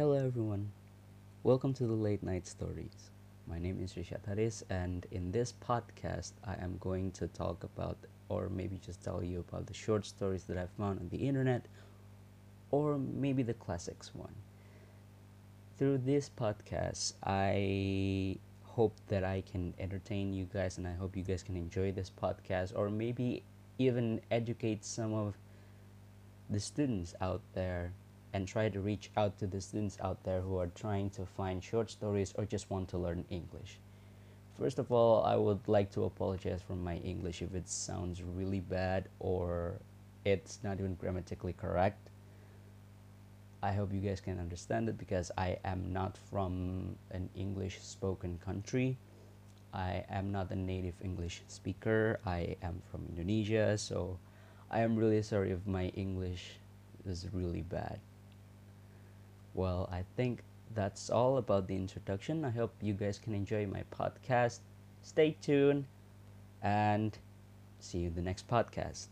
Hello, everyone. Welcome to the Late Night Stories. My name is Rishat Haris, and in this podcast, I am going to talk about, or maybe just tell you about the short stories that I've found on the internet, or maybe the classics one. Through this podcast, I hope that I can entertain you guys, and I hope you guys can enjoy this podcast, or maybe even educate some of the students out there and try to reach out to the students out there who are trying to find short stories or just want to learn English. First of all, I would like to apologize for my English if it sounds really bad or it's not even grammatically correct. I hope you guys can understand it because I am not from an English spoken country. I am not a native English speaker. I am from Indonesia, so I am really sorry if my English is really bad. Well, I think that's all about the introduction. I hope you guys can enjoy my podcast. Stay tuned and see you in the next podcast.